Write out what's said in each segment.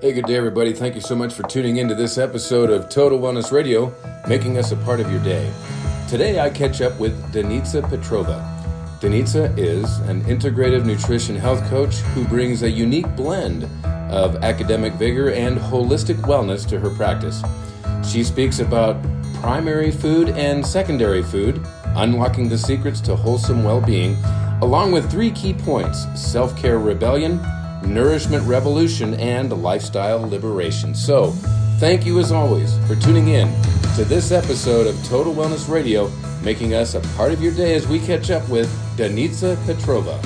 Hey, good day, everybody. Thank you so much for tuning into this episode of Total Wellness Radio, making us a part of your day. Today, I catch up with Denitsa Petrova. Denitsa is an integrative nutrition health coach who brings a unique blend of academic vigor and holistic wellness to her practice. She speaks about primary food and secondary food, unlocking the secrets to wholesome well being, along with three key points self care rebellion nourishment revolution, and lifestyle liberation. So, thank you as always for tuning in to this episode of Total Wellness Radio, making us a part of your day as we catch up with Denitsa Petrova.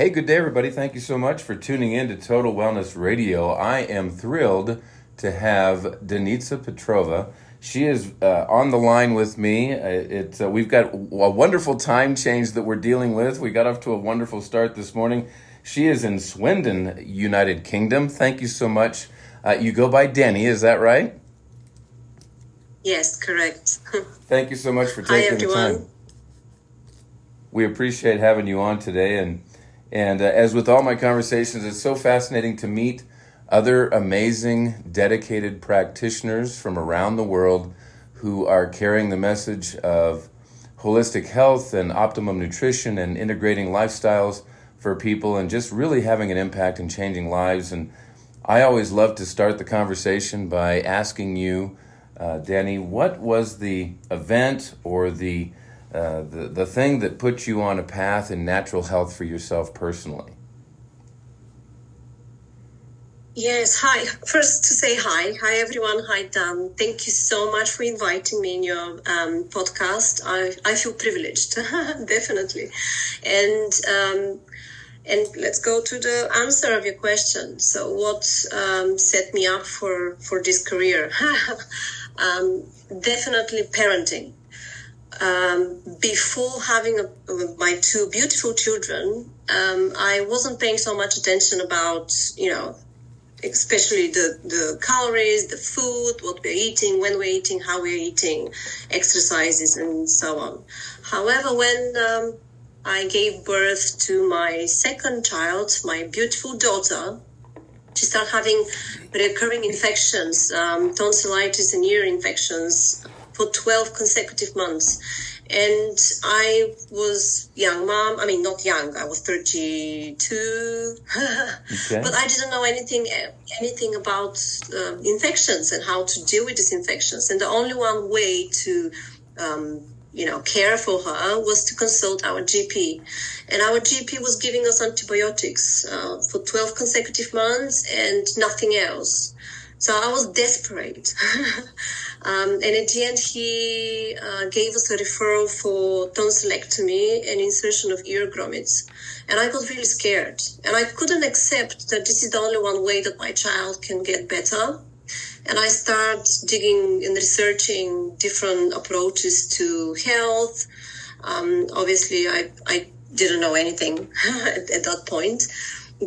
Hey, good day, everybody. Thank you so much for tuning in to Total Wellness Radio. I am thrilled to have Denitsa Petrova. She is uh, on the line with me. Uh, it, uh, we've got a wonderful time change that we're dealing with. We got off to a wonderful start this morning. She is in Swindon, United Kingdom. Thank you so much. Uh, you go by Denny, is that right? Yes, correct. Thank you so much for taking the time. We appreciate having you on today, and and uh, as with all my conversations, it's so fascinating to meet other amazing, dedicated practitioners from around the world who are carrying the message of holistic health and optimum nutrition and integrating lifestyles for people and just really having an impact and changing lives. And I always love to start the conversation by asking you, uh, Danny, what was the event or the, uh, the the thing that put you on a path in natural health for yourself personally? Yes, hi. First to say hi. Hi, everyone. Hi, Dan. Thank you so much for inviting me in your um, podcast. I, I feel privileged, definitely. And, um, and let's go to the answer of your question. So what um, set me up for, for this career? um, definitely parenting. Um, before having a, my two beautiful children, um, I wasn't paying so much attention about, you know, especially the, the calories, the food, what we're eating, when we're eating, how we're eating, exercises, and so on. However, when um, I gave birth to my second child, my beautiful daughter, she started having recurring infections, um, tonsillitis and ear infections for 12 consecutive months and I was young mom. I mean, not young. I was thirty two, okay. but I didn't know anything anything about uh, infections and how to deal with these infections. And the only one way to um, you know care for her was to consult our GP, and our GP was giving us antibiotics uh, for twelve consecutive months and nothing else. So I was desperate. um, and at the end, he uh, gave us a referral for tonsillectomy and insertion of ear grommets. And I got really scared. And I couldn't accept that this is the only one way that my child can get better. And I started digging and researching different approaches to health. Um, obviously, I, I didn't know anything at, at that point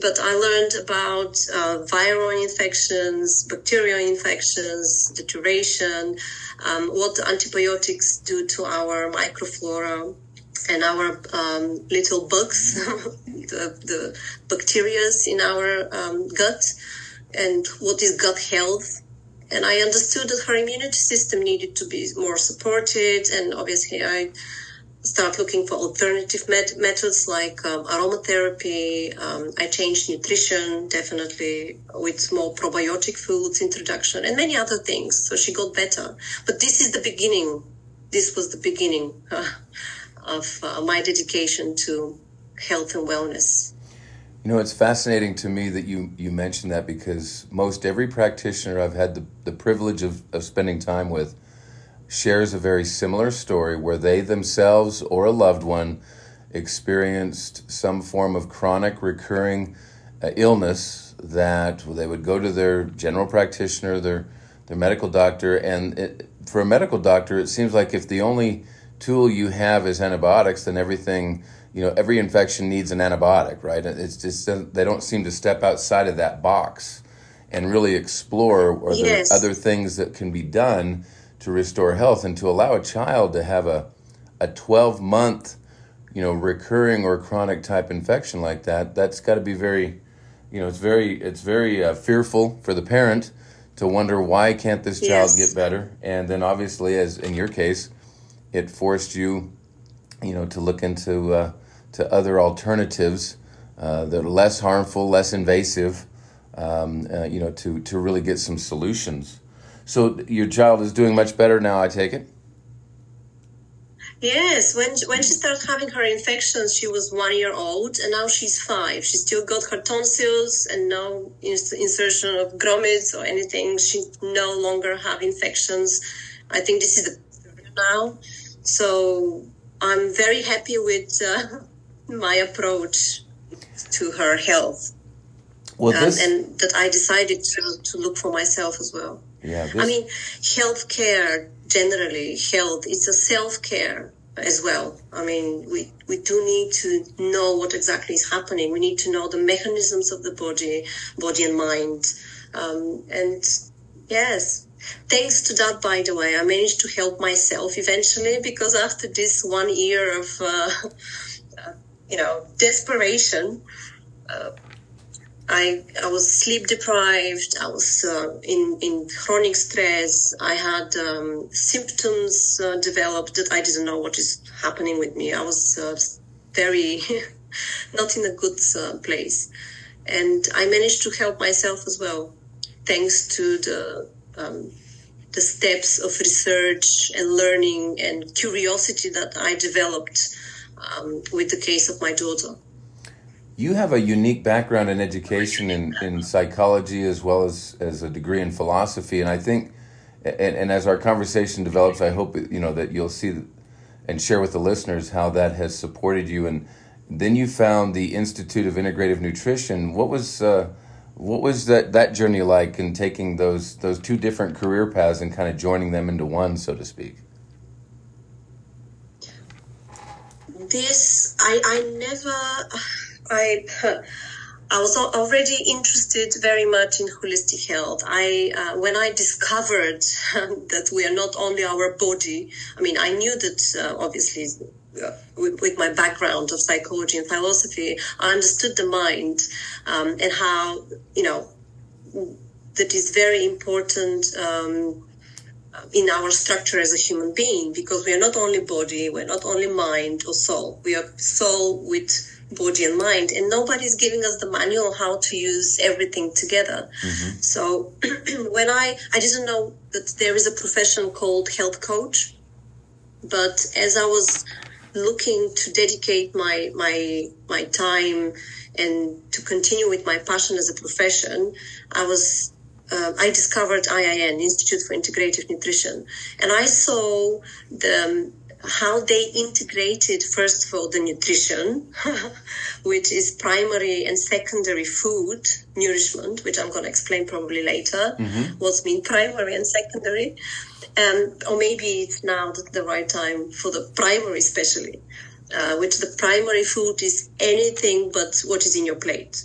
but I learned about uh, viral infections, bacterial infections, the duration, um, what antibiotics do to our microflora and our um, little bugs, the, the bacteria in our um, gut, and what is gut health. And I understood that her immunity system needed to be more supported, and obviously I start looking for alternative met- methods like um, aromatherapy. Um, I changed nutrition definitely with more probiotic foods introduction and many other things. So she got better. But this is the beginning. This was the beginning uh, of uh, my dedication to health and wellness. You know, it's fascinating to me that you, you mentioned that because most every practitioner I've had the, the privilege of, of spending time with shares a very similar story where they themselves or a loved one experienced some form of chronic recurring uh, illness that they would go to their general practitioner, their their medical doctor, and it, for a medical doctor, it seems like if the only tool you have is antibiotics, then everything you know every infection needs an antibiotic, right? It's just they don't seem to step outside of that box and really explore or yes. there other things that can be done to restore health and to allow a child to have a a 12 month you know recurring or chronic type infection like that that's got to be very you know it's very it's very uh, fearful for the parent to wonder why can't this child yes. get better and then obviously as in your case it forced you you know to look into uh, to other alternatives uh, that are less harmful less invasive um, uh, you know to to really get some solutions so your child is doing much better now i take it Yes, when when she started having her infections, she was one year old, and now she's five. She still got her tonsils and no insertion of grommets or anything. She no longer have infections. I think this is the now, so I'm very happy with uh, my approach to her health. Well, this... um, and that I decided to, to look for myself as well. Yeah, this... I mean, healthcare generally, health, it's a self care as well. I mean, we, we do need to know what exactly is happening. We need to know the mechanisms of the body, body and mind. Um, and yes, thanks to that, by the way, I managed to help myself eventually because after this one year of, uh, uh, you know, desperation, uh, I, I was sleep deprived. I was uh, in, in chronic stress. I had um, symptoms uh, developed that I didn't know what is happening with me. I was uh, very not in a good uh, place. And I managed to help myself as well, thanks to the, um, the steps of research and learning and curiosity that I developed um, with the case of my daughter you have a unique background in education in, in psychology as well as, as a degree in philosophy. And i think and, and as our conversation develops i hope you know that you'll see and share with the listeners how that has supported you. And then you found the institute of integrative nutrition. What was uh, what was that, that journey like in taking those those two different career paths and kind of joining them into one so to speak? This i i never I I was already interested very much in holistic health. I uh, when I discovered that we are not only our body. I mean, I knew that uh, obviously. Uh, with, with, my background of psychology and philosophy, I understood the mind um, and how you know that is very important um, in our structure as a human being because we are not only body, we're not only mind or soul. We are soul with body and mind and nobody's giving us the manual how to use everything together mm-hmm. so when i i didn't know that there is a profession called health coach but as i was looking to dedicate my my my time and to continue with my passion as a profession i was uh, I discovered IIN, Institute for Integrative Nutrition, and I saw the how they integrated, first of all, the nutrition, which is primary and secondary food nourishment, which I'm going to explain probably later, mm-hmm. what's mean primary and secondary. Um, or maybe it's now the, right time for the primary, especially, uh, which the primary food is anything but what is in your plate.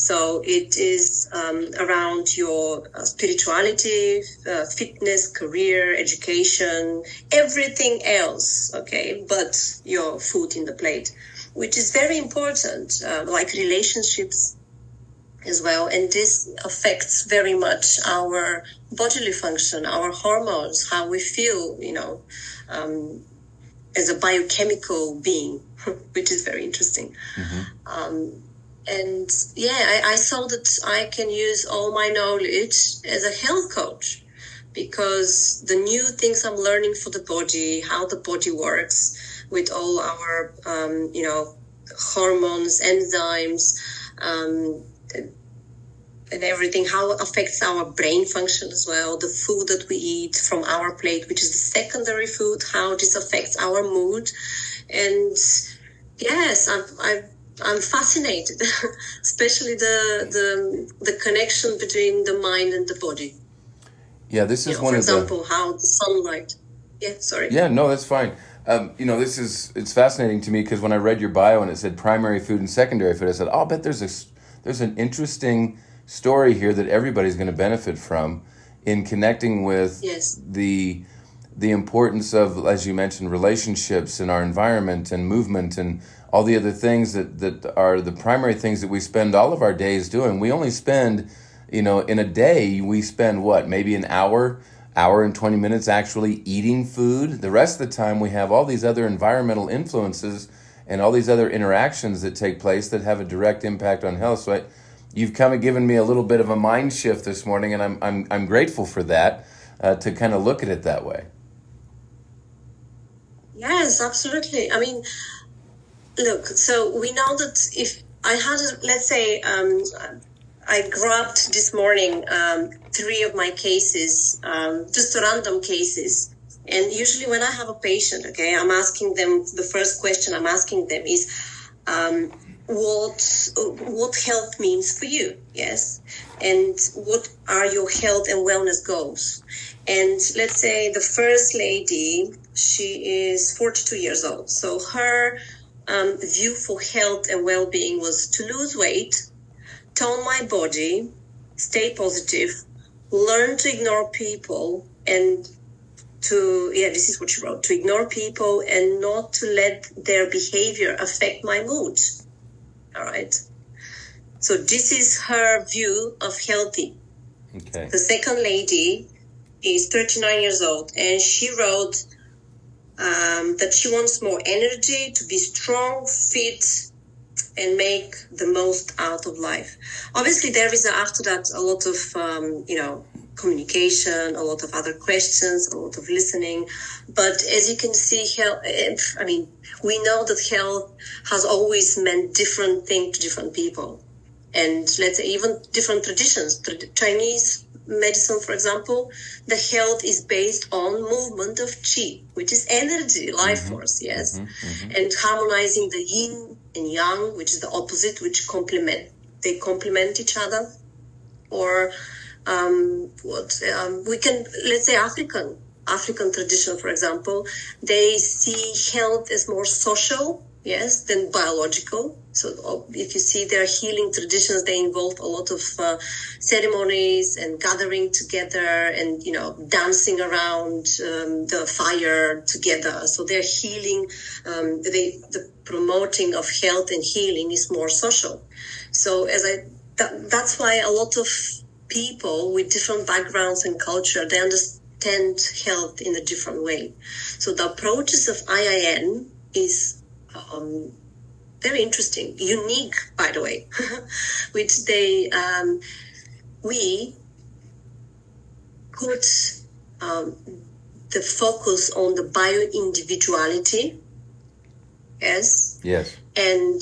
So it is um, around your uh, spirituality, uh, fitness, career, education, everything else, okay, but your food in the plate, which is very important, uh, like relationships as well. And this affects very much our bodily function, our hormones, how we feel, you know, um, as a biochemical being, which is very interesting. Mm-hmm. Um, and yeah, I, I saw that I can use all my knowledge as a health coach because the new things I'm learning for the body, how the body works with all our, um, you know, hormones, enzymes, um, and everything, how it affects our brain function as well, the food that we eat from our plate, which is the secondary food, how this affects our mood. And yes, I've, I've I'm fascinated, especially the, the the connection between the mind and the body. Yeah, this is you know, one for of example, the... how the sunlight. Yeah, sorry. Yeah, no, that's fine. Um, you know, this is it's fascinating to me because when I read your bio and it said primary food and secondary food, I said, "Oh, I bet there's a there's an interesting story here that everybody's going to benefit from in connecting with yes. the the importance of, as you mentioned, relationships and our environment and movement and all the other things that, that are the primary things that we spend all of our days doing. We only spend, you know, in a day, we spend what, maybe an hour, hour and 20 minutes actually eating food. The rest of the time, we have all these other environmental influences and all these other interactions that take place that have a direct impact on health. So I, you've kind of given me a little bit of a mind shift this morning, and I'm, I'm, I'm grateful for that uh, to kind of look at it that way. Yes, absolutely. I mean, look, so we know that if I had, let's say, um, I grabbed this morning um, three of my cases, um, just random cases. And usually when I have a patient, okay, I'm asking them, the first question I'm asking them is, um, what what health means for you? Yes. And what are your health and wellness goals? And let's say the first lady she is 42 years old. So her um, view for health and well-being was to lose weight tone my body stay positive learn to ignore people and to yeah this is what she wrote to ignore people and not to let their behavior affect my mood. All right? So this is her view of healthy. Okay. The second lady is 39 years old and she wrote um, that she wants more energy to be strong fit and make the most out of life obviously there is after that a lot of um, you know communication, a lot of other questions, a lot of listening. But as you can see, health, I mean, we know that health has always meant different things to different people. And let's say even different traditions. Chinese medicine, for example, the health is based on movement of qi, which is energy, life mm-hmm. force, yes, mm-hmm. Mm-hmm. and harmonizing the yin and yang, which is the opposite, which complement. They complement each other. Or um, what um, we can let's say African African tradition, for example, they see health as more social, yes, than biological. So oh, if you see their healing traditions, they involve a lot of uh, ceremonies and gathering together and, you know, dancing around um, the fire together. So their healing, um, they, the promoting of health and healing is more social. So as I, that, that's why a lot of people with different backgrounds and culture, they understand health in a different way. So the approaches of IIN is um, very interesting, unique, by the way, which they, um, we put um, the focus on the bio individuality. Yes. Yes. And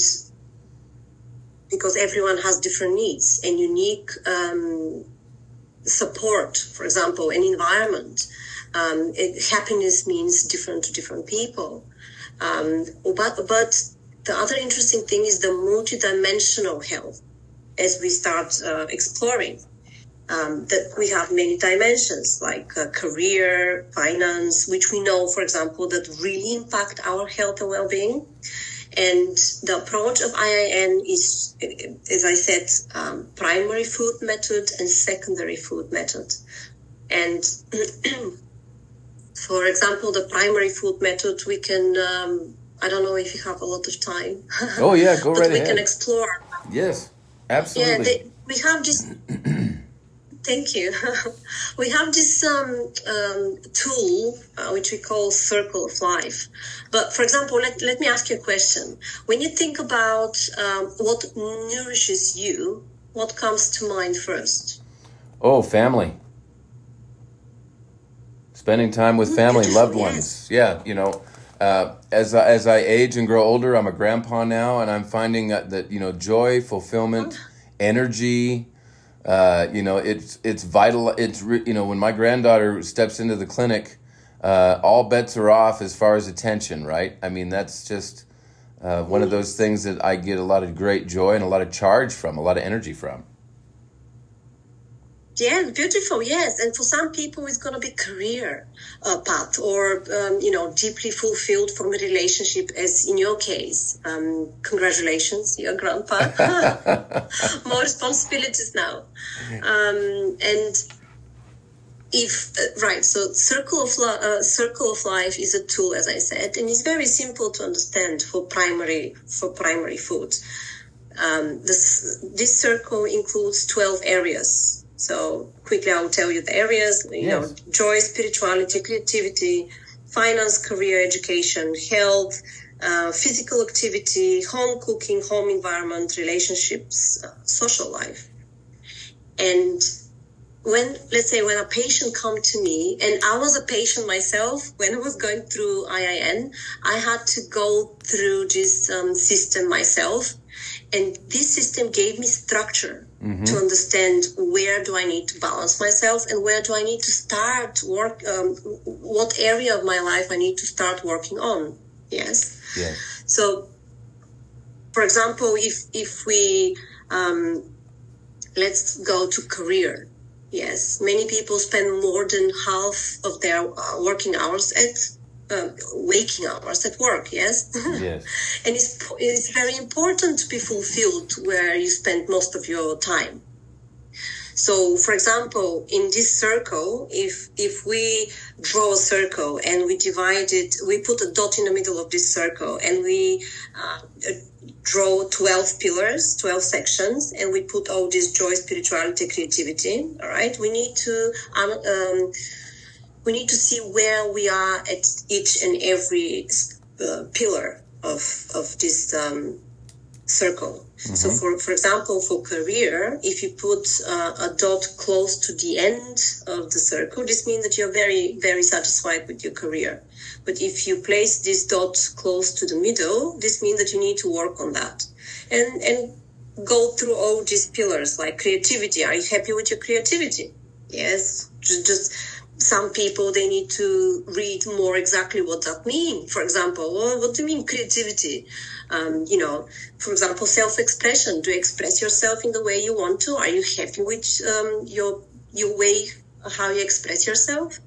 because everyone has different needs and unique um, support, for example, an environment. Um, it, happiness means different to different people. Um, but, but the other interesting thing is the multidimensional health as we start uh, exploring. Um, that we have many dimensions like uh, career, finance, which we know, for example, that really impact our health and well-being. And the approach of IIN is, as I said, um, primary food method and secondary food method. And for example, the primary food method, we can, um, I don't know if you have a lot of time. Oh, yeah, go right we ahead. We can explore. Yes, absolutely. Yeah, they, we have just Thank you. we have this um, um, tool uh, which we call Circle of Life. But for example, let, let me ask you a question. When you think about um, what nourishes you, what comes to mind first? Oh, family. Spending time with family, loved ones. Yeah, you know, uh, as as I age and grow older, I'm a grandpa now, and I'm finding that, that you know joy, fulfillment, energy, uh, you know, it's it's vital. It's you know, when my granddaughter steps into the clinic, uh, all bets are off as far as attention. Right? I mean, that's just uh, one of those things that I get a lot of great joy and a lot of charge from, a lot of energy from. Yeah, beautiful. Yes, and for some people, it's going to be career uh, path or um, you know deeply fulfilled from a relationship, as in your case. Um, congratulations, your grandpa. More responsibilities now, um, and if uh, right so circle of uh, circle of life is a tool as i said and it's very simple to understand for primary for primary food um, this this circle includes 12 areas so quickly i'll tell you the areas you yes. know joy spirituality creativity finance career education health uh, physical activity home cooking home environment relationships uh, social life. And when let's say when a patient come to me and i was a patient myself when i was going through iin i had to go through this um, system myself. And this system gave me structure mm-hmm. to understand where do i need to balance myself and where do i need to start work um, what area of my life i need to start working on yes? Yes so for example if if we um, let's go to career Yes, many people spend more than half of their uh, working hours at uh, waking hours at work. Yes, yes, and it's it's very important to be fulfilled where you spend most of your time. So, for example, in this circle, if if we draw a circle and we divide it, we put a dot in the middle of this circle, and we uh, draw 12 pillars, 12 sections, and we put all this joy, spirituality, creativity. All right. We need to, um, um, we need to see where we are at each and every uh, pillar of, of this, um, circle. Mm-hmm. So for, for example, for career, if you put uh, a dot close to the end of the circle, this means that you're very, very satisfied with your career. But if you place this dot close to the middle, this means that you need to work on that and, and go through all these pillars like creativity. Are you happy with your creativity? Yes. Just, just some people, they need to read more exactly what that means. For example, well, what do you mean creativity? Um, you know, for example, self-expression. Do you express yourself in the way you want to? Are you happy with um, your your way how you express yourself?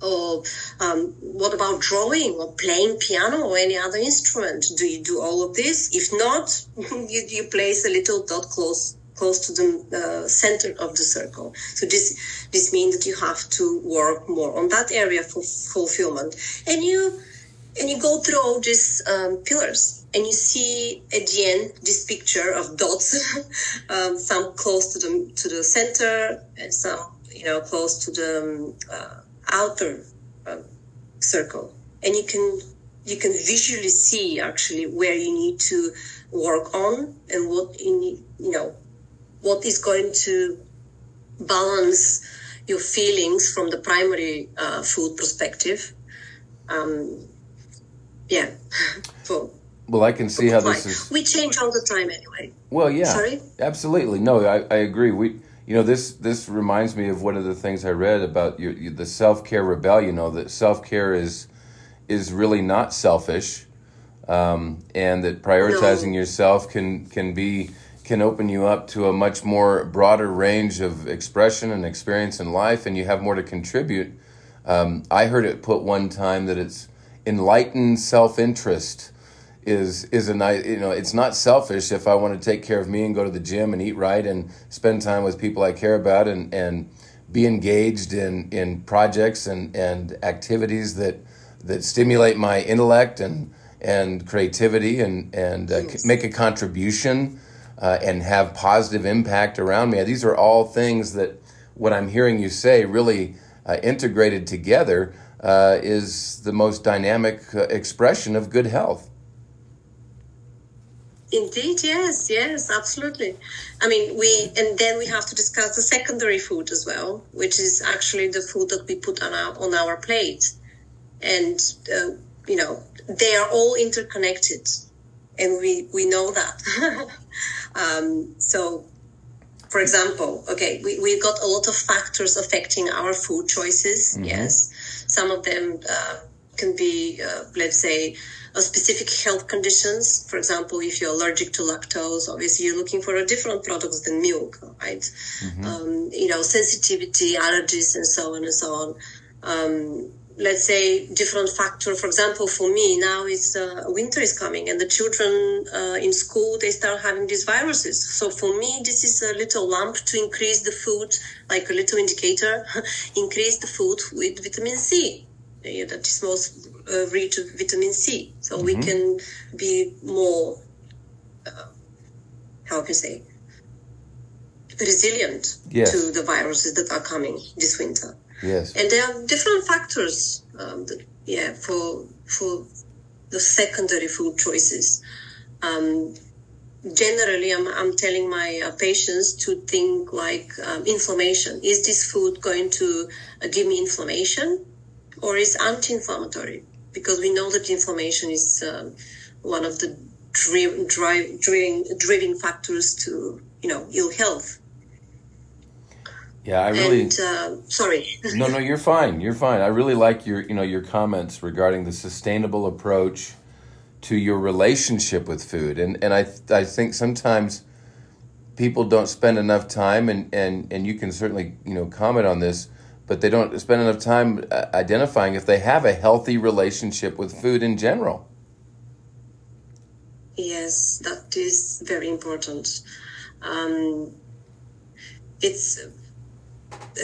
or um, what about drawing or playing piano or any other instrument do you do all of this if not you, you place a little dot close close to the uh, center of the circle. So this this means that you have to work more on that area for fulfillment. And you and you go through all these um, pillars and you see at the end this picture of dots um, some close to the to the center and some you know close to the um, uh, outer um, circle. And you can you can visually see actually where you need to work on and what you need, you know what is going to balance your feelings from the primary uh, food perspective. Um, yeah. For well i can see how this is we change all the time anyway. Well yeah. Sorry? Absolutely. No i, I agree. We you know this this reminds me of one of the things I read about your, your the self care rebellion. You know that self care is is really not selfish, um, and that prioritizing no. yourself can can be can open you up to a much more broader range of expression and experience in life, and you have more to contribute. Um, I heard it put one time that it's enlightened self interest is is a nice you know it's not selfish if I want to take care of me and go to the gym and eat right and spend time with people I care about and and be engaged in in projects and and activities that that stimulate my intellect and and creativity and and uh, make a contribution uh, and have positive impact around me. These are all things that what I'm hearing you say really uh, integrated together uh, is the most dynamic uh, expression of good health. Indeed, yes, yes, absolutely. I mean, we and then we have to discuss the secondary food as well, which is actually the food that we put on our on our plate, and uh, you know they are all interconnected, and we we know that. um, so, for example, okay, we we got a lot of factors affecting our food choices. Mm-hmm. Yes, some of them uh, can be, uh, let's say specific health conditions. For example, if you're allergic to lactose, obviously you're looking for a different products than milk, right? Mm-hmm. Um, you know, sensitivity, allergies, and so on and so on. Um, let's say different factor. For example for me now it's uh, winter is coming and the children uh, in school they start having these viruses. So for me this is a little lump to increase the food like a little indicator increase the food with vitamin c. Yeah, that is most uh, rich of vitamin c. So mm-hmm. we can be more uh, how can I say resilient yes. to the viruses that are coming this winter Yes. And there are different factors, um, that, yeah, for for the secondary food choices. Um, generally, I'm, I'm telling my uh, patients to think like um, inflammation. Is this food going to uh, give me inflammation, or is anti-inflammatory? Because we know that inflammation is uh, one of the drive, drive, driving, driving factors to you know ill health. Yeah, I really. And, uh, sorry. no, no, you're fine. You're fine. I really like your, you know, your comments regarding the sustainable approach to your relationship with food, and and I I think sometimes people don't spend enough time, and and and you can certainly you know comment on this, but they don't spend enough time uh, identifying if they have a healthy relationship with food in general. Yes, that is very important. Um, it's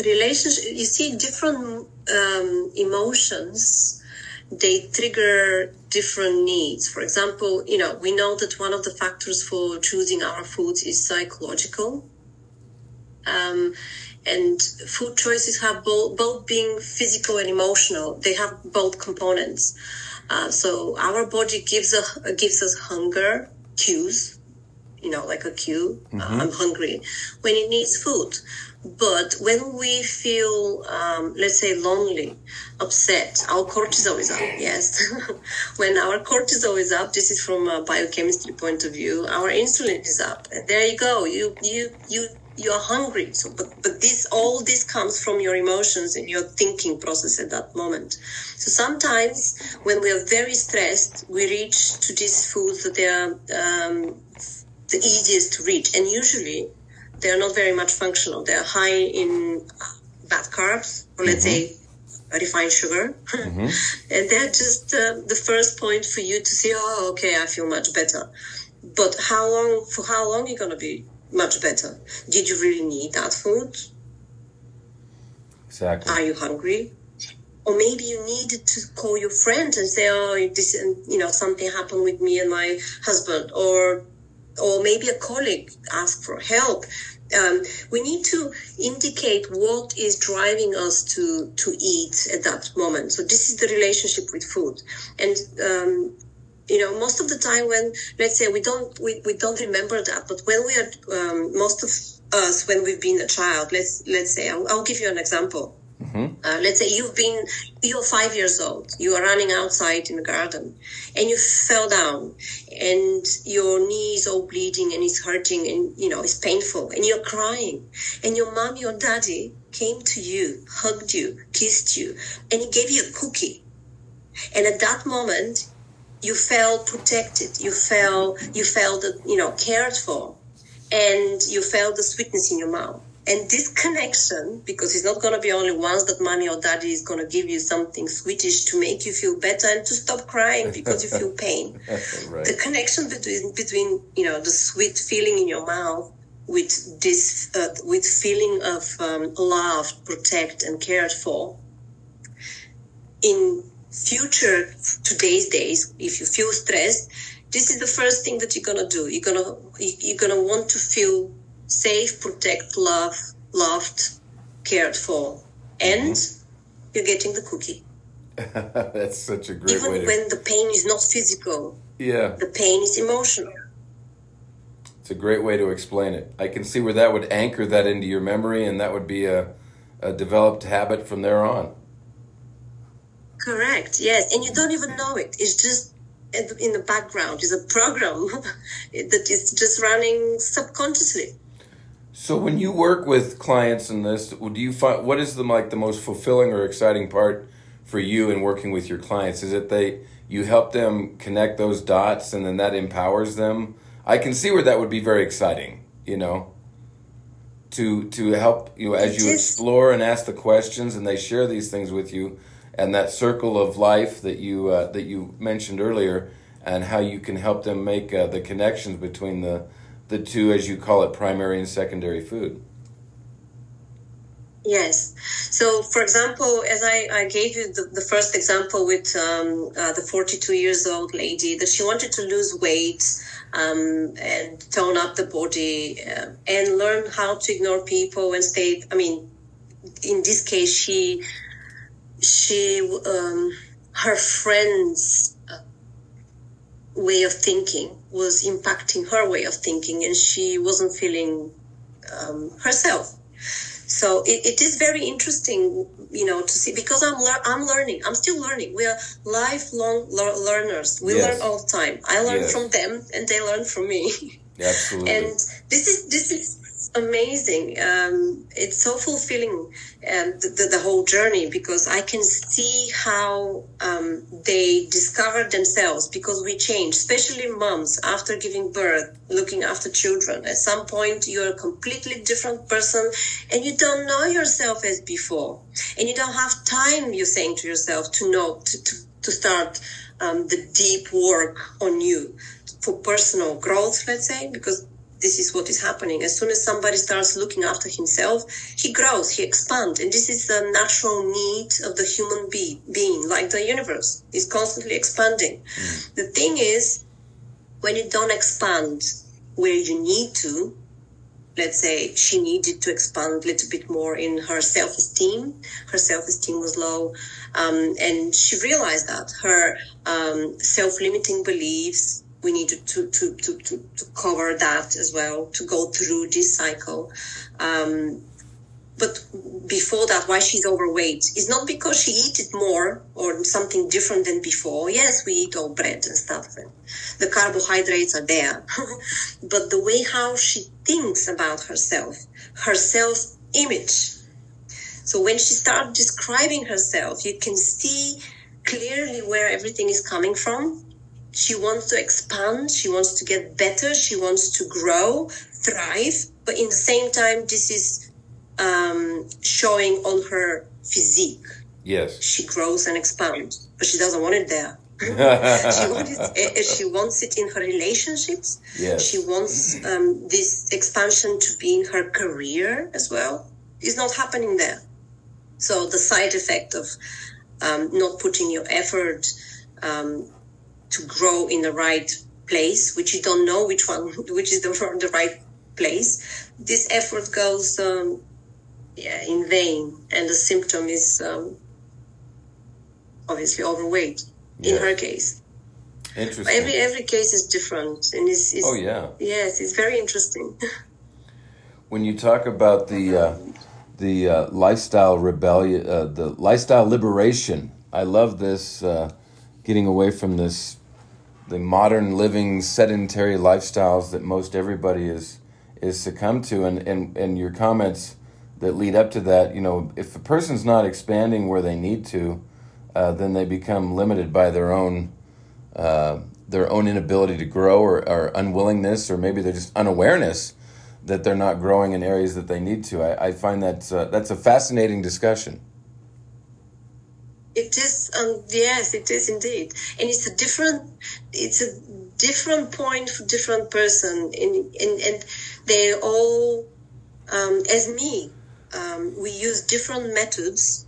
relationship you see different um, emotions they trigger different needs. For example you know we know that one of the factors for choosing our foods is psychological. Um, and food choices have both, both being physical and emotional they have both components. Uh, so our body gives a, gives us hunger cues you know like a cue mm-hmm. uh, i'm hungry when it needs food but when we feel, um, let's say, lonely, upset, our cortisol is up. Yes. when our cortisol is up, this is from a biochemistry point of view, our insulin is up. And there you go. You, you, you, you are hungry. So, but, but this, all this comes from your emotions and your thinking process at that moment. So sometimes when we are very stressed, we reach to these foods that they are, um, the easiest to reach. And usually they're not very much functional. They're high in bad carbs, or let's mm-hmm. say refined sugar. Mm-hmm. and they're just uh, the first point for you to see, oh, okay, I feel much better. But how long, for how long are you going to be much better? Did you really need that food? Exactly. Are you hungry? Or maybe you needed to call your friend and say, oh, this, you know, something happened with me and my husband, or or maybe a colleague ask for help. Um, we need to indicate what is driving us to to eat at that moment. So this is the relationship with food, and um, you know most of the time when let's say we don't we, we don't remember that, but when we are um, most of us when we've been a child, let's let's say I'll, I'll give you an example. Mm-hmm. Uh, let's say you've been, you're five years old, you are running outside in the garden and you fell down and your knee is all bleeding and it's hurting and, you know, it's painful and you're crying and your mommy or daddy came to you, hugged you, kissed you, and he gave you a cookie. And at that moment, you felt protected. You felt, you felt, you know, cared for and you felt the sweetness in your mouth. And this connection, because it's not going to be only once that mommy or daddy is going to give you something sweetish to make you feel better and to stop crying because you feel pain. right. The connection between, between, you know, the sweet feeling in your mouth with this, uh, with feeling of um, loved, protect and cared for in future, today's days, if you feel stressed, this is the first thing that you're going to do. You're going to, you're going to want to feel safe, protect, love, loved, cared for, and mm-hmm. you're getting the cookie. That's such a great Even way. To... when the pain is not physical. Yeah. The pain is emotional. It's a great way to explain it. I can see where that would anchor that into your memory, and that would be a, a developed habit from there on. Correct. Yes, and you don't even know it. It's just in the background. It's a program that is just running subconsciously. So when you work with clients in this, do you find what is the like the most fulfilling or exciting part for you in working with your clients? Is it they you help them connect those dots and then that empowers them? I can see where that would be very exciting, you know. To to help you know, as you explore and ask the questions and they share these things with you, and that circle of life that you uh, that you mentioned earlier, and how you can help them make uh, the connections between the the two, as you call it, primary and secondary food. Yes. So, for example, as I, I gave you the, the first example with um, uh, the 42 years old lady, that she wanted to lose weight um, and tone up the body uh, and learn how to ignore people and stay. I mean, in this case, she she um, her friends' way of thinking was impacting her way of thinking, and she wasn't feeling um, herself. So it, it is very interesting, you know, to see because I'm lear- I'm learning. I'm still learning. We are lifelong le- learners. We yes. learn all the time. I learn yes. from them, and they learn from me. Absolutely. and this is this is amazing. Um, it's so fulfilling, um, the, the, the, whole journey, because I can see how um, they discover themselves because we change, especially moms after giving birth, looking after children. At some point, you're a completely different person and you don't know yourself as before. And you don't have time, you're saying to yourself, to know, to, to, to start um, the deep work on you for personal growth, let's say, because this is what is happening. As soon as somebody starts looking after himself, he grows, he expands. And this is the natural need of the human be- being, like the universe is constantly expanding. Mm. The thing is, when you don't expand where you need to, let's say she needed to expand a little bit more in her self-esteem. Her self-esteem was low. Um, and she realized that her um, self-limiting beliefs, we need to, to, to, to, to cover that as well, to go through this cycle. Um, but before that, why she's overweight is not because she eat it more or something different than before. Yes, we eat all bread and stuff, and the carbohydrates are there. but the way how she thinks about herself, her self image. So when she starts describing herself, you can see clearly where everything is coming from she wants to expand, she wants to get better, she wants to grow, thrive, but in the same time, this is um, showing on her physique. Yes. She grows and expands, but she doesn't want it there. she, wants it, eh, eh, she wants it in her relationships. Yes. She wants um, this expansion to be in her career as well. It's not happening there. So the side effect of um, not putting your effort um, to grow in the right place, which you don't know which one, which is the, the right place, this effort goes um, yeah, in vain, and the symptom is um, obviously overweight. In her case, interesting. Every every case is different, and it's, it's oh yeah, yes, it's very interesting. when you talk about the uh, the uh, lifestyle rebellion, uh, the lifestyle liberation, I love this. Uh, getting away from this the modern living sedentary lifestyles that most everybody is is succumbed to and, and, and your comments that lead up to that, you know, if a person's not expanding where they need to, uh, then they become limited by their own uh, their own inability to grow or, or unwillingness or maybe they're just unawareness that they're not growing in areas that they need to. I, I find that uh, that's a fascinating discussion. It is, um, yes, it is indeed, and it's a different, it's a different point for different person, and and, and they all, um, as me, um, we use different methods.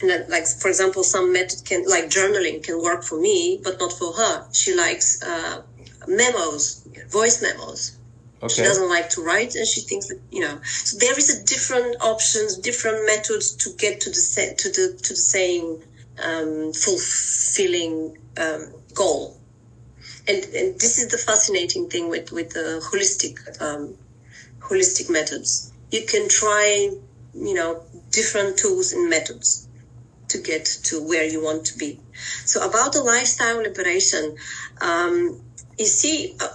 And like for example, some method can like journaling can work for me, but not for her. She likes uh, memos, voice memos. Okay. She doesn't like to write, and she thinks that you know. So there is a different options, different methods to get to the to the to the same um, fulfilling um, goal. And and this is the fascinating thing with with the holistic um, holistic methods. You can try, you know, different tools and methods to get to where you want to be. So about the lifestyle liberation, um, you see. Uh,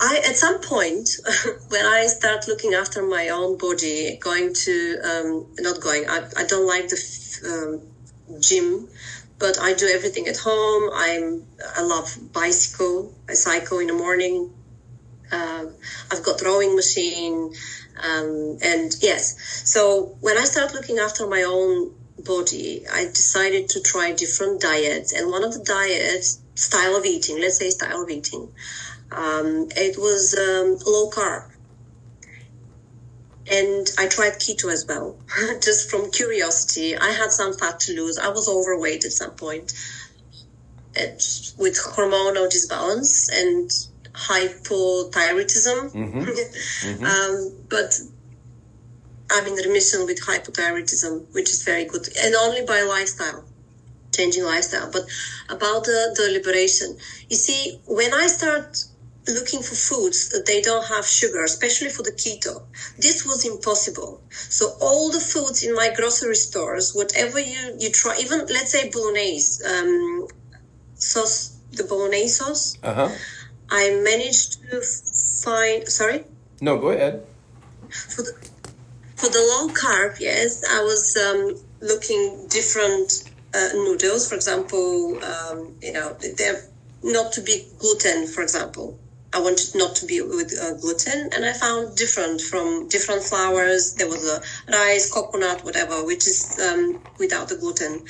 I, at some point, when I start looking after my own body, going to, um, not going, I, I don't like the um, gym, but I do everything at home. I'm, I love bicycle. I cycle in the morning. Uh, I've got rowing machine. Um, and yes, so when I start looking after my own body, I decided to try different diets. And one of the diets, style of eating, let's say style of eating, um, it was um, low carb. And I tried keto as well, just from curiosity. I had some fat to lose. I was overweight at some point with hormonal disbalance and hypothyroidism. Mm-hmm. mm-hmm. um, but I'm in remission with hypothyroidism, which is very good, and only by lifestyle, changing lifestyle. But about the, the liberation, you see, when I start looking for foods that they don't have sugar, especially for the keto, this was impossible. So all the foods in my grocery stores, whatever you, you try, even let's say bolognese, um, sauce, the bolognese sauce, uh-huh. I managed to find, sorry? No, go ahead. For the, for the low carb, yes, I was um, looking different uh, noodles. For example, um, you know, they're not to be gluten, for example. I wanted not to be with uh, gluten, and I found different from different flours. There was a rice, coconut, whatever, which is um, without the gluten.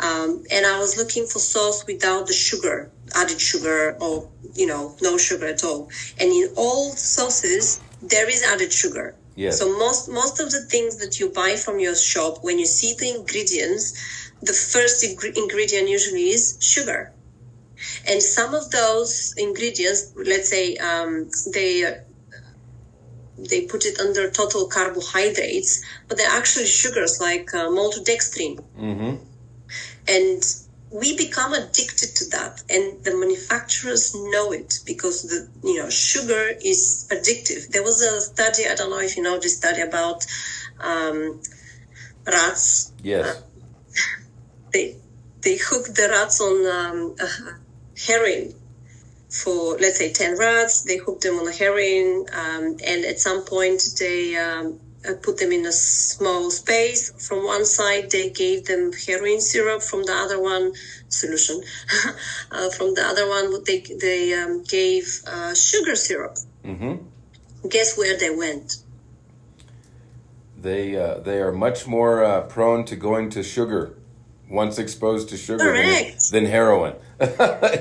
Um, and I was looking for sauce without the sugar, added sugar, or you know, no sugar at all. And in all sauces, there is added sugar. Yes. So most most of the things that you buy from your shop, when you see the ingredients, the first ingredient usually is sugar. And some of those ingredients, let's say, um, they they put it under total carbohydrates, but they're actually sugars like uh, maltodextrin. Mm-hmm. And we become addicted to that and the manufacturers know it because the you know sugar is addictive there was a study i don't know if you know this study about um, rats yes uh, they they hooked the rats on um, uh, heroin for let's say 10 rats they hooked them on a heroin um, and at some point they um, uh, put them in a small space. From one side, they gave them heroin syrup. From the other one, solution. uh, from the other one, they they um, gave uh, sugar syrup. Mm-hmm. Guess where they went? They uh, they are much more uh, prone to going to sugar once exposed to sugar than, than heroin.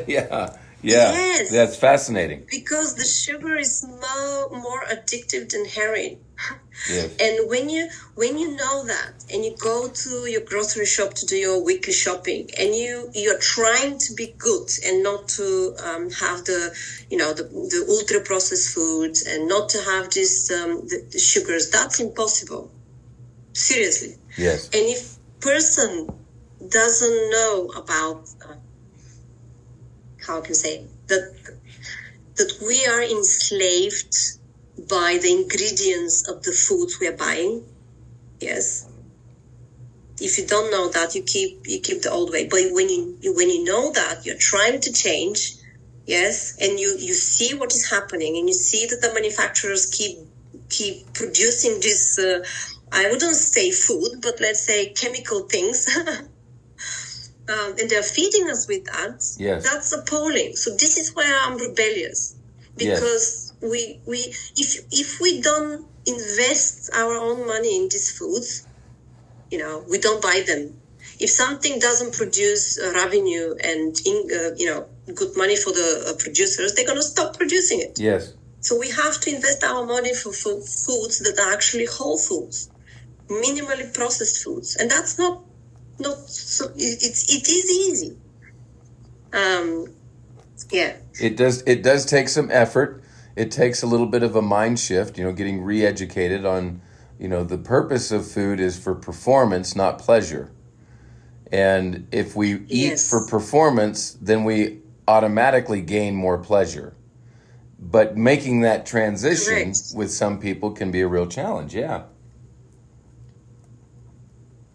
yeah. Yeah, yes. that's fascinating. Because the sugar is more, more addictive than heroin. Yes. And when you when you know that and you go to your grocery shop to do your weekly shopping and you you're trying to be good and not to um, have the you know the, the ultra processed foods and not to have this um, the, the sugars that's impossible seriously yes and if person doesn't know about uh, how I can say that that we are enslaved by the ingredients of the foods we are buying. Yes. If you don't know that, you keep you keep the old way. But when you when you know that, you're trying to change. Yes, and you you see what is happening, and you see that the manufacturers keep keep producing this. Uh, I wouldn't say food, but let's say chemical things. um, and they're feeding us with that. Yes. That's appalling. So this is why I'm rebellious because yes. we we if if we don't invest our own money in these foods, you know, we don't buy them. If something doesn't produce uh, revenue and in, uh, you know good money for the uh, producers, they're gonna stop producing it. Yes. So we have to invest our money for, for foods that are actually whole foods, minimally processed foods, and that's not not so it's it is easy. Um yeah. It does it does take some effort. It takes a little bit of a mind shift you know getting re-educated on you know the purpose of food is for performance not pleasure. And if we eat yes. for performance then we automatically gain more pleasure. But making that transition Correct. with some people can be a real challenge yeah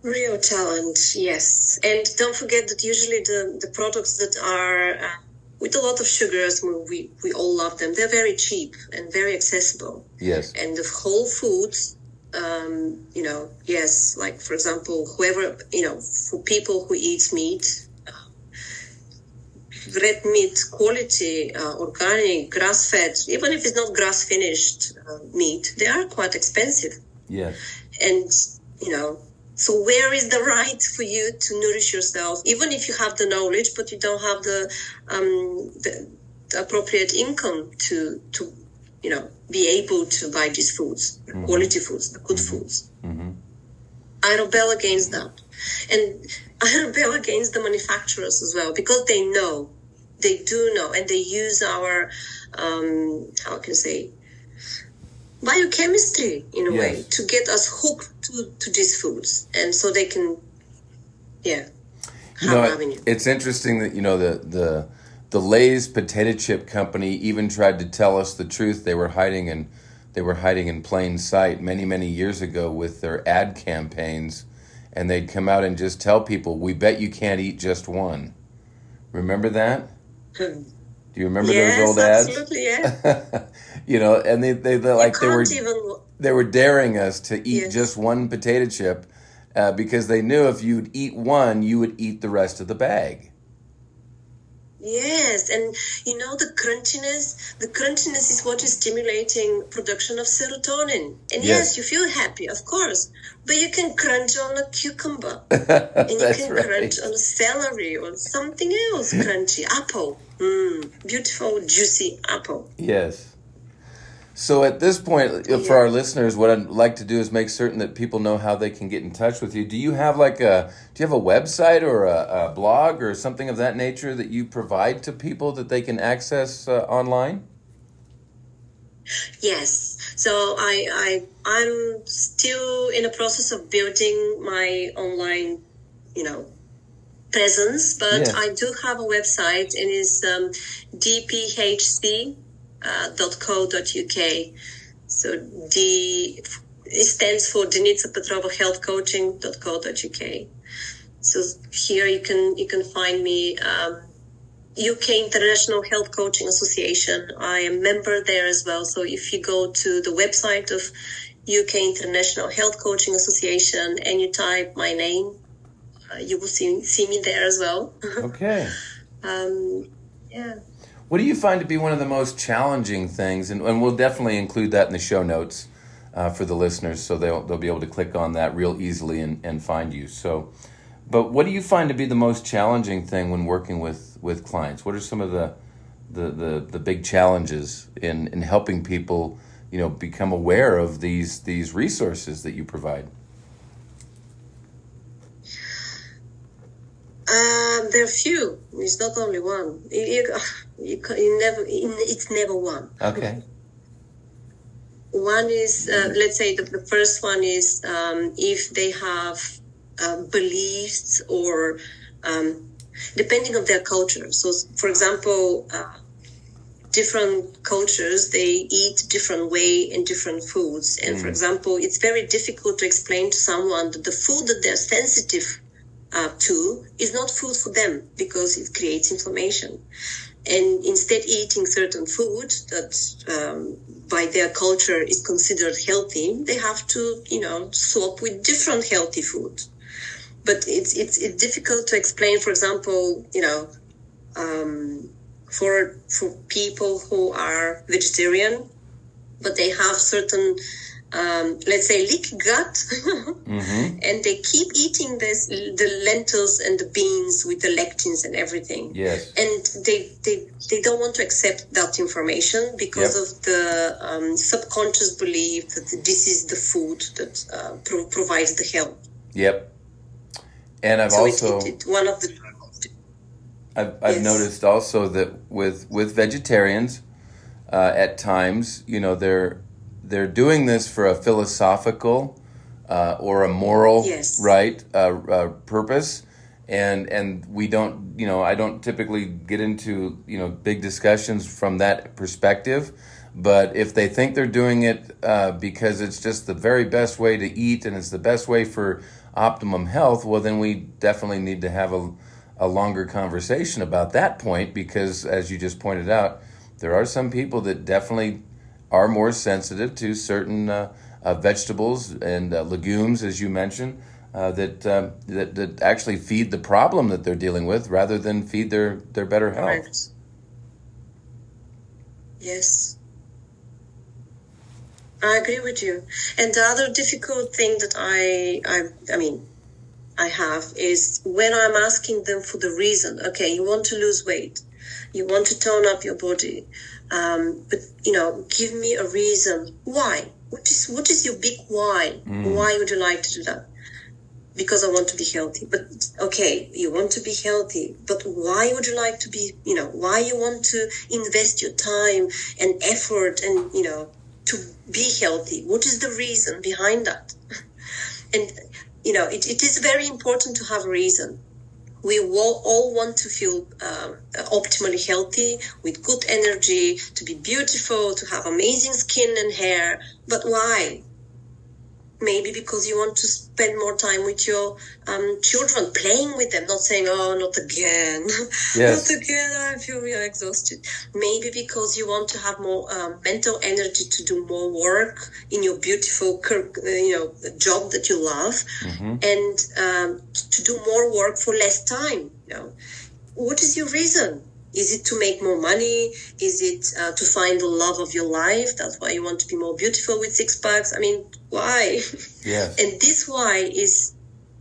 Real talent, yes. And don't forget that usually the, the products that are uh, with a lot of sugars, we, we all love them. They're very cheap and very accessible. Yes. And the whole foods, um, you know, yes, like for example, whoever, you know, for people who eat meat, uh, red meat quality, uh, organic, grass fed, even if it's not grass finished uh, meat, they are quite expensive. Yes. And, you know, So where is the right for you to nourish yourself, even if you have the knowledge, but you don't have the, um, the, the appropriate income to to you know be able to buy these foods, mm-hmm. quality foods, the good mm-hmm. foods. Mm-hmm. I rebel against that, and I rebel against the manufacturers as well because they know, they do know, and they use our um, how can I say biochemistry in a yes. way to get us hooked to, to these foods and so they can yeah you know, it's interesting that you know the the the Lay's potato chip company even tried to tell us the truth. They were hiding in they were hiding in plain sight many many years ago with their ad campaigns and they'd come out and just tell people we bet you can't eat just one. Remember that? Hmm. do you remember yes, those old ads? absolutely yeah. You know, and they they like they were even... they were daring us to eat yes. just one potato chip uh, because they knew if you'd eat one, you would eat the rest of the bag. Yes, and you know the crunchiness. The crunchiness is what is stimulating production of serotonin. And yes, yes you feel happy, of course, but you can crunch on a cucumber, and you can right. crunch on a celery or something else crunchy. Apple, mm, beautiful juicy apple. Yes. So at this point, for our listeners, what I'd like to do is make certain that people know how they can get in touch with you. Do you have like a do you have a website or a, a blog or something of that nature that you provide to people that they can access uh, online? Yes. So I I I'm still in the process of building my online, you know, presence, but yes. I do have a website and it's um, DPHC uh, .co.uk. So the it stands for Denitsa Petrova Health Coaching.co.uk. So here you can you can find me. Um, UK International Health Coaching Association. I am member there as well. So if you go to the website of UK International Health Coaching Association and you type my name, uh, you will see see me there as well. Okay. um, yeah. What do you find to be one of the most challenging things? And, and we'll definitely include that in the show notes uh, for the listeners so they'll, they'll be able to click on that real easily and, and find you. So, but what do you find to be the most challenging thing when working with, with clients? What are some of the, the, the, the big challenges in, in helping people, you know, become aware of these, these resources that you provide? Um, there are few. It's not only one. You, you, you, you never. It's never one. Okay. One is, uh, let's say, the, the, first one is um, if they have uh, beliefs or um, depending on their culture. So, for example, uh, different cultures they eat different way and different foods. And mm. for example, it's very difficult to explain to someone that the food that they're sensitive uh, to is not food for them because it creates inflammation. And instead, eating certain food that um, by their culture is considered healthy, they have to, you know, swap with different healthy food. But it's it's, it's difficult to explain. For example, you know, um, for for people who are vegetarian, but they have certain um, let's say leaky gut mm-hmm. and they keep eating this the lentils and the beans with the lectins and everything yes and they they, they don't want to accept that information because yep. of the um, subconscious belief that this is the food that uh, pro- provides the health yep and i've so also it, it, one of the i've, I've yes. noticed also that with with vegetarians uh, at times you know they're they're doing this for a philosophical uh, or a moral yes. right uh, uh, purpose and and we don't you know I don't typically get into you know big discussions from that perspective but if they think they're doing it uh, because it's just the very best way to eat and it's the best way for optimum health well then we definitely need to have a, a longer conversation about that point because as you just pointed out there are some people that definitely are more sensitive to certain uh, uh, vegetables and uh, legumes, as you mentioned, uh, that, um, that that actually feed the problem that they're dealing with rather than feed their, their better health. Yes. I agree with you. And the other difficult thing that I, I, I mean, I have is when I'm asking them for the reason. Okay, you want to lose weight, you want to tone up your body, um, but you know, give me a reason why. What is what is your big why? Mm. Why would you like to do that? Because I want to be healthy. But okay, you want to be healthy, but why would you like to be? You know, why you want to invest your time and effort and you know to be healthy? What is the reason behind that? and you know, it, it is very important to have a reason. We all, want to feel um, optimally healthy, with good energy, to be beautiful, to have amazing skin and hair. But why? Maybe because you want to spend more time with your um, children, playing with them, not saying, "Oh, not again, yes. not again." I feel really exhausted. Maybe because you want to have more um, mental energy to do more work in your beautiful, uh, you know, job that you love, mm-hmm. and um, to do more work for less time. You know, what is your reason? Is it to make more money? Is it uh, to find the love of your life? That's why you want to be more beautiful with six packs. I mean, why? Yes. and this why is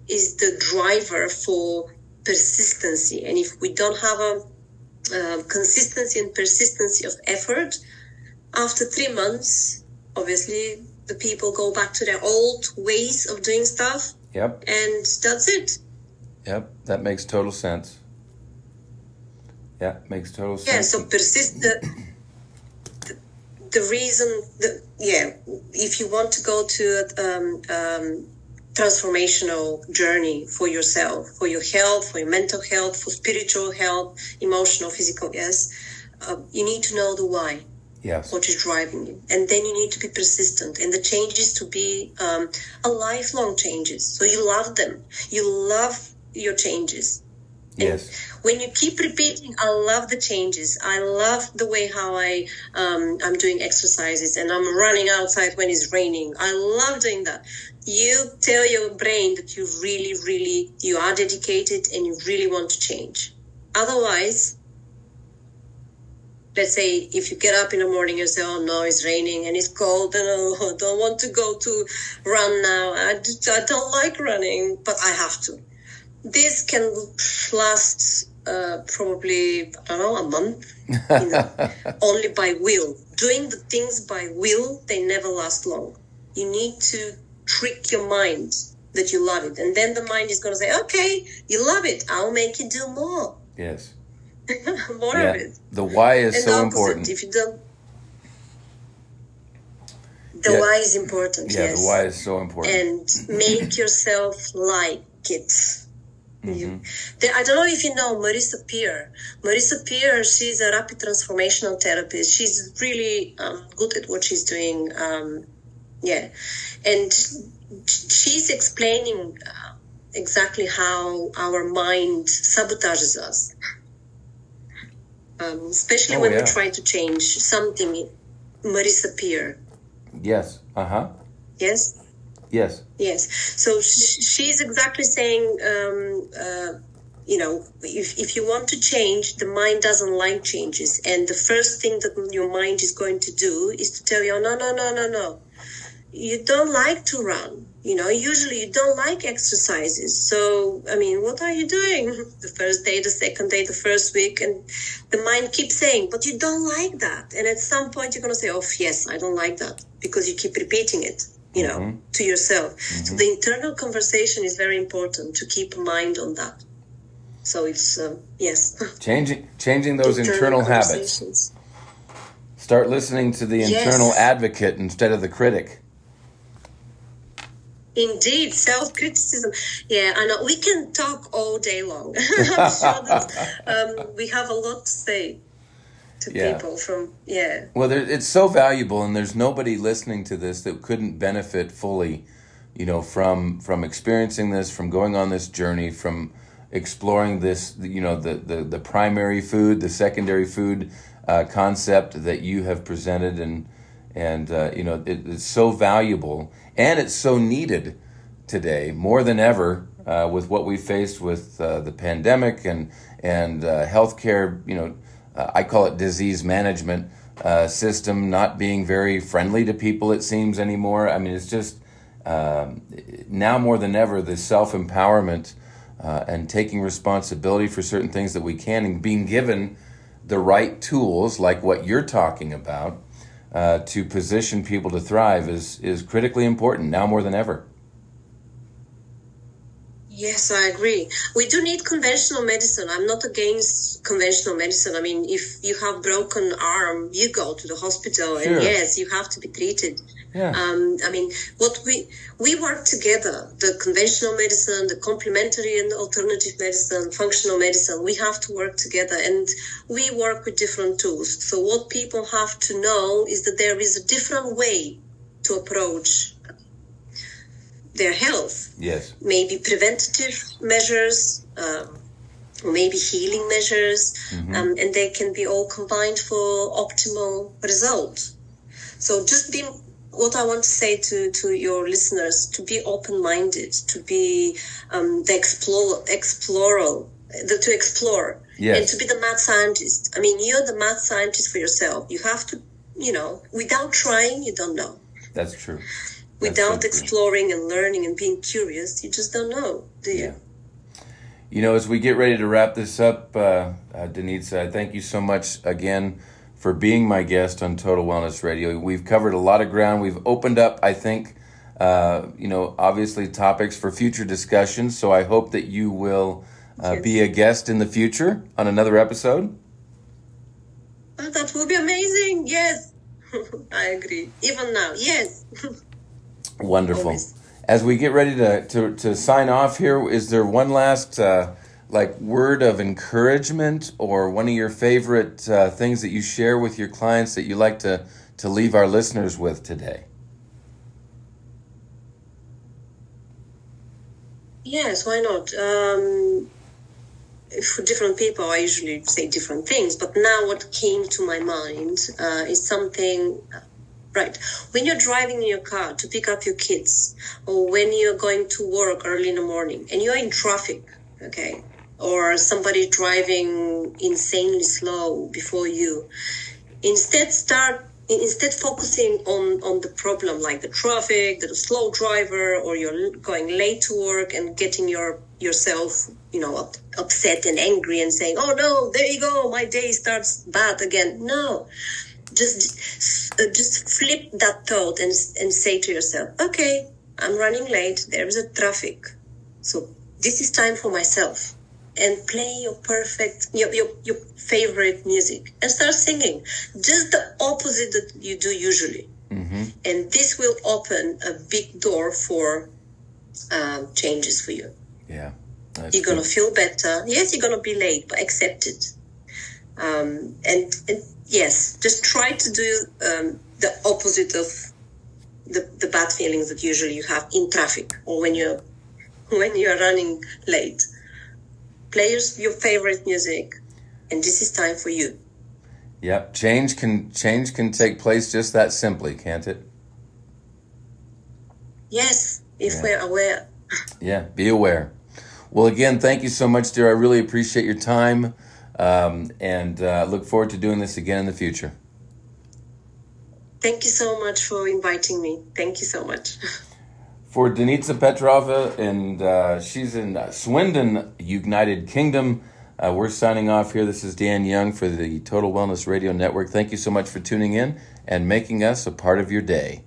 is the driver for persistency. And if we don't have a uh, consistency and persistency of effort, after three months, obviously the people go back to their old ways of doing stuff. Yep. And that's it. Yep, that makes total sense. Yeah, makes total sense. Yeah, so persist the, the, the reason the yeah, if you want to go to um, um, transformational journey for yourself, for your health, for your mental health, for spiritual health, emotional, physical, yes, uh, you need to know the why. Yes. What is driving you, and then you need to be persistent, and the changes to be um, a lifelong changes. So you love them, you love your changes, Yes. when you keep repeating, I love the changes. I love the way how I um, I'm doing exercises and I'm running outside when it's raining. I love doing that. You tell your brain that you really, really you are dedicated and you really want to change. Otherwise, let's say if you get up in the morning and say, "Oh no, it's raining and it's cold and oh, I don't want to go to run now. I, I don't like running, but I have to." This can last uh, probably I don't know a month, you know, only by will. Doing the things by will, they never last long. You need to trick your mind that you love it, and then the mind is going to say, "Okay, you love it. I'll make you do more." Yes. more yeah. of it. The why is and so opposite, important. If you don't. The yeah. why is important. Yeah, yes. the why is so important. And make yourself like it Mm-hmm. I don't know if you know Marisa Peer. Marisa Peer, she's a rapid transformational therapist. She's really um, good at what she's doing. Um, yeah. And she's explaining uh, exactly how our mind sabotages us. Um, especially oh, when yeah. we try to change something. Marisa Peer. Yes. Uh huh. Yes. Yes. Yes. So sh- she's exactly saying, um, uh, you know, if, if you want to change, the mind doesn't like changes. And the first thing that your mind is going to do is to tell you, no, no, no, no, no. You don't like to run. You know, usually you don't like exercises. So, I mean, what are you doing the first day, the second day, the first week? And the mind keeps saying, but you don't like that. And at some point, you're going to say, oh, yes, I don't like that because you keep repeating it you know, mm-hmm. to yourself. Mm-hmm. So the internal conversation is very important to keep mind on that. So it's uh, yes, changing changing those internal, internal habits. Start listening to the internal advocate instead of the critic. Indeed, self criticism. Yeah, I know. We can talk all day long. I'm sure that um, we have a lot to say to yeah. people from yeah well there, it's so valuable and there's nobody listening to this that couldn't benefit fully you know from from experiencing this from going on this journey from exploring this you know the the, the primary food the secondary food uh, concept that you have presented and and uh, you know it, it's so valuable and it's so needed today more than ever uh, with what we faced with uh, the pandemic and and uh, healthcare you know uh, I call it disease management uh, system not being very friendly to people, it seems, anymore. I mean, it's just um, now more than ever the self empowerment uh, and taking responsibility for certain things that we can and being given the right tools, like what you're talking about, uh, to position people to thrive is, is critically important now more than ever. Yes, I agree. We do need conventional medicine. I'm not against conventional medicine. I mean, if you have broken arm, you go to the hospital, sure. and yes, you have to be treated. Yeah. Um, I mean, what we we work together: the conventional medicine, the complementary and alternative medicine, functional medicine. We have to work together, and we work with different tools. So, what people have to know is that there is a different way to approach their health. Yes. Maybe preventative measures, um, or maybe healing measures, mm-hmm. um, and they can be all combined for optimal result. So just be what I want to say to, to your listeners to be open minded, to be um, the explore, explorer, the, to explore, yes. and to be the mad scientist. I mean, you're the mad scientist for yourself. You have to, you know, without trying, you don't know. That's true without exploring and learning and being curious, you just don't know, do you? Yeah. You know, as we get ready to wrap this up, uh, uh, thank you so much again for being my guest on Total Wellness Radio. We've covered a lot of ground. We've opened up, I think, uh, you know, obviously topics for future discussions. So I hope that you will uh, yes. be a guest in the future on another episode. Oh, that would be amazing. Yes, I agree. Even now, yes. Wonderful. Always. As we get ready to, to, to sign off here, is there one last uh, like word of encouragement or one of your favorite uh, things that you share with your clients that you like to, to leave our listeners with today? Yes, why not? Um, for different people, I usually say different things, but now what came to my mind uh, is something right? When you're driving in your car to pick up your kids, or when you're going to work early in the morning and you're in traffic, okay, or somebody driving insanely slow before you, instead start instead focusing on on the problem like the traffic the slow driver or you're going late to work and getting your yourself you know upset and angry and saying oh no there you go my day starts bad again no just uh, just flip that thought and and say to yourself, okay, I'm running late. There is a traffic, so this is time for myself. And play your perfect, your, your, your favorite music and start singing. Just the opposite that you do usually. Mm-hmm. And this will open a big door for um, changes for you. Yeah. You're going to feel better. Yes, you're going to be late, but accept it. Um, and, and yes, just try to do um, the opposite of the, the bad feelings that usually you have in traffic or when you're when you're running late. Play your, your favorite music, and this is time for you. Yep, change can change can take place just that simply, can't it? Yes, if yeah. we're aware. yeah, be aware. Well, again, thank you so much, dear. I really appreciate your time. Um, and uh, look forward to doing this again in the future. Thank you so much for inviting me. Thank you so much. for Denitsa Petrova, and uh, she's in Swindon, United Kingdom. Uh, we're signing off here. This is Dan Young for the Total Wellness Radio Network. Thank you so much for tuning in and making us a part of your day.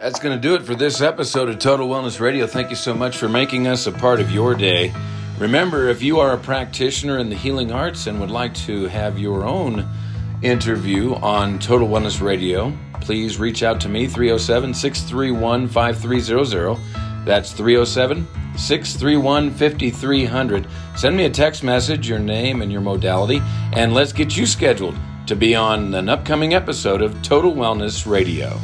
That's going to do it for this episode of Total Wellness Radio. Thank you so much for making us a part of your day. Remember, if you are a practitioner in the healing arts and would like to have your own interview on Total Wellness Radio, please reach out to me 307 631 5300. That's 307 631 5300. Send me a text message, your name, and your modality, and let's get you scheduled to be on an upcoming episode of Total Wellness Radio.